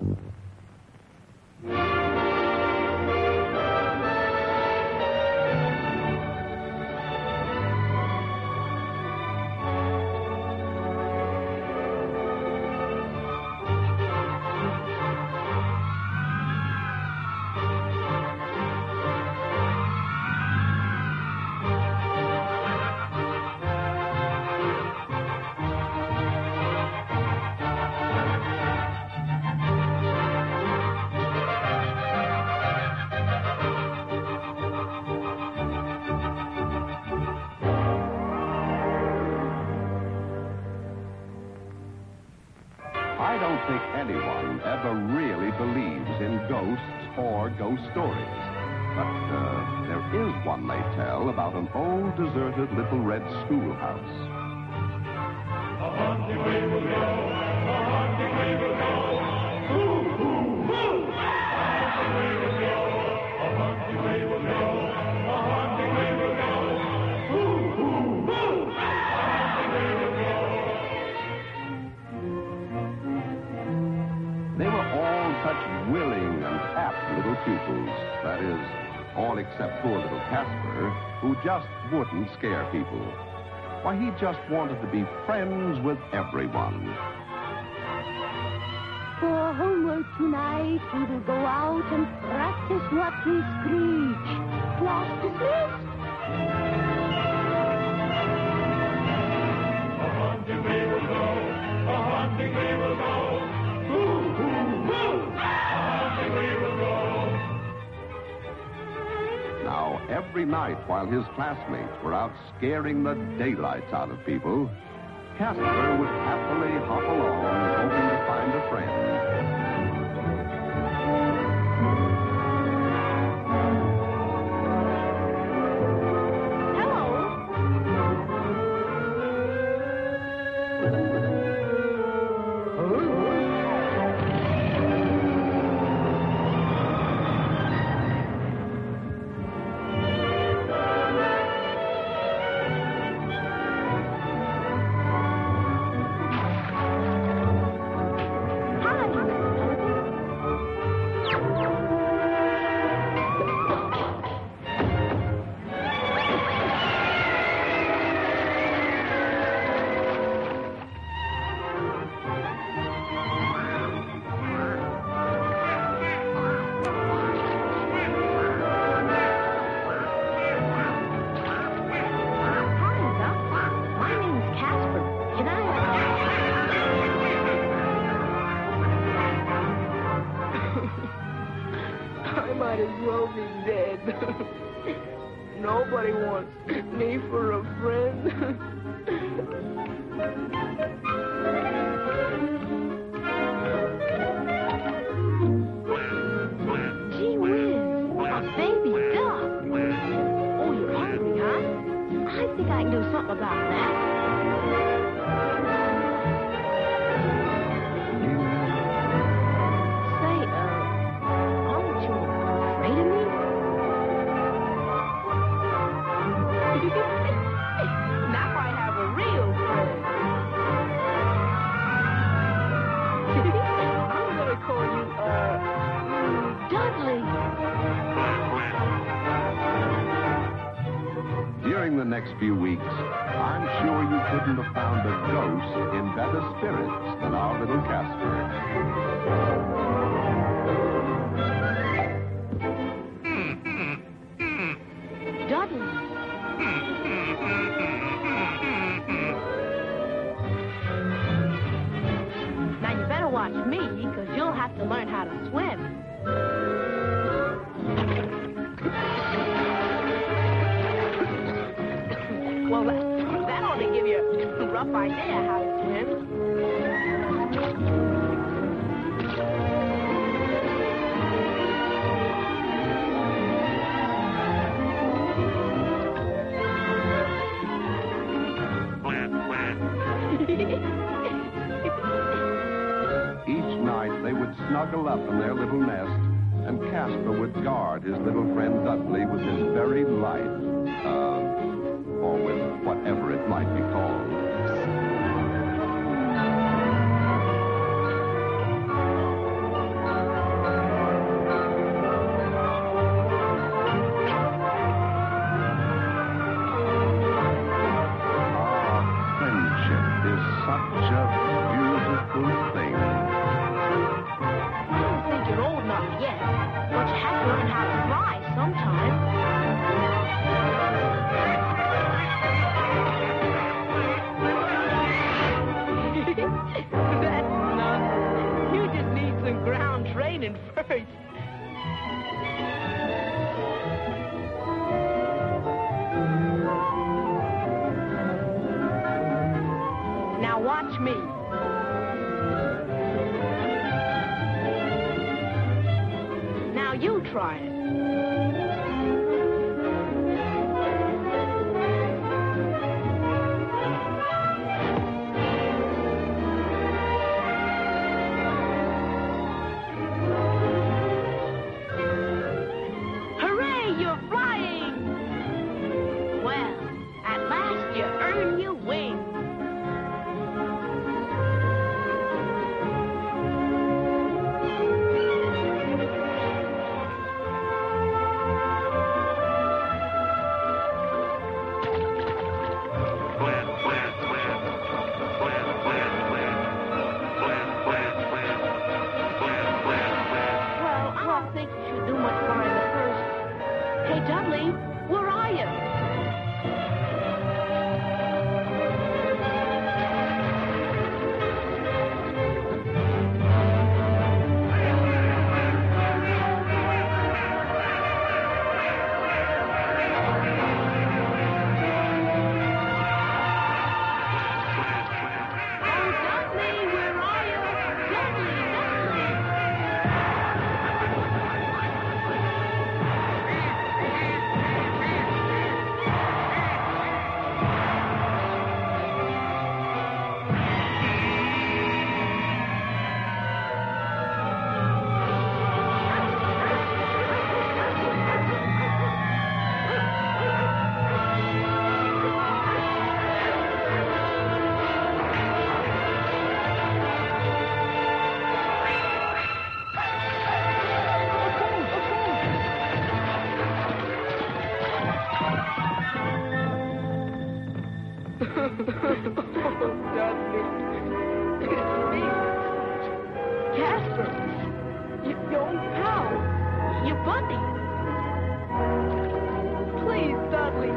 I don't think anyone ever really believes in ghosts or ghost stories. But uh, there is one they tell about an old deserted little red schoolhouse. Pupils. That is, all except poor little Casper, who just wouldn't scare people. Why, he just wanted to be friends with everyone. For homework tonight, we will go out and practice what we screech. Class dismissed. Every night while his classmates were out scaring the daylights out of people, Casper would happily hop along, hoping to find a friend. Nobody wants me for a friend. Gee whiz, baby duck. Oh, you're hungry, huh? I think I can do something about that. Next few weeks, I'm sure you couldn't have found a ghost in better spirits than our little Casper. Dudley. Now you better watch me, because you'll have to learn how to swim. Rough idea how to swim. Each night they would snuggle up in their little nest, and Casper would guard his little friend Dudley with his very life. Uh, or with whatever it might be called. Ground training first. Now watch me. Now you try it. Dudley. It's me. Casper. Your. Your buddy. Please, Dudley,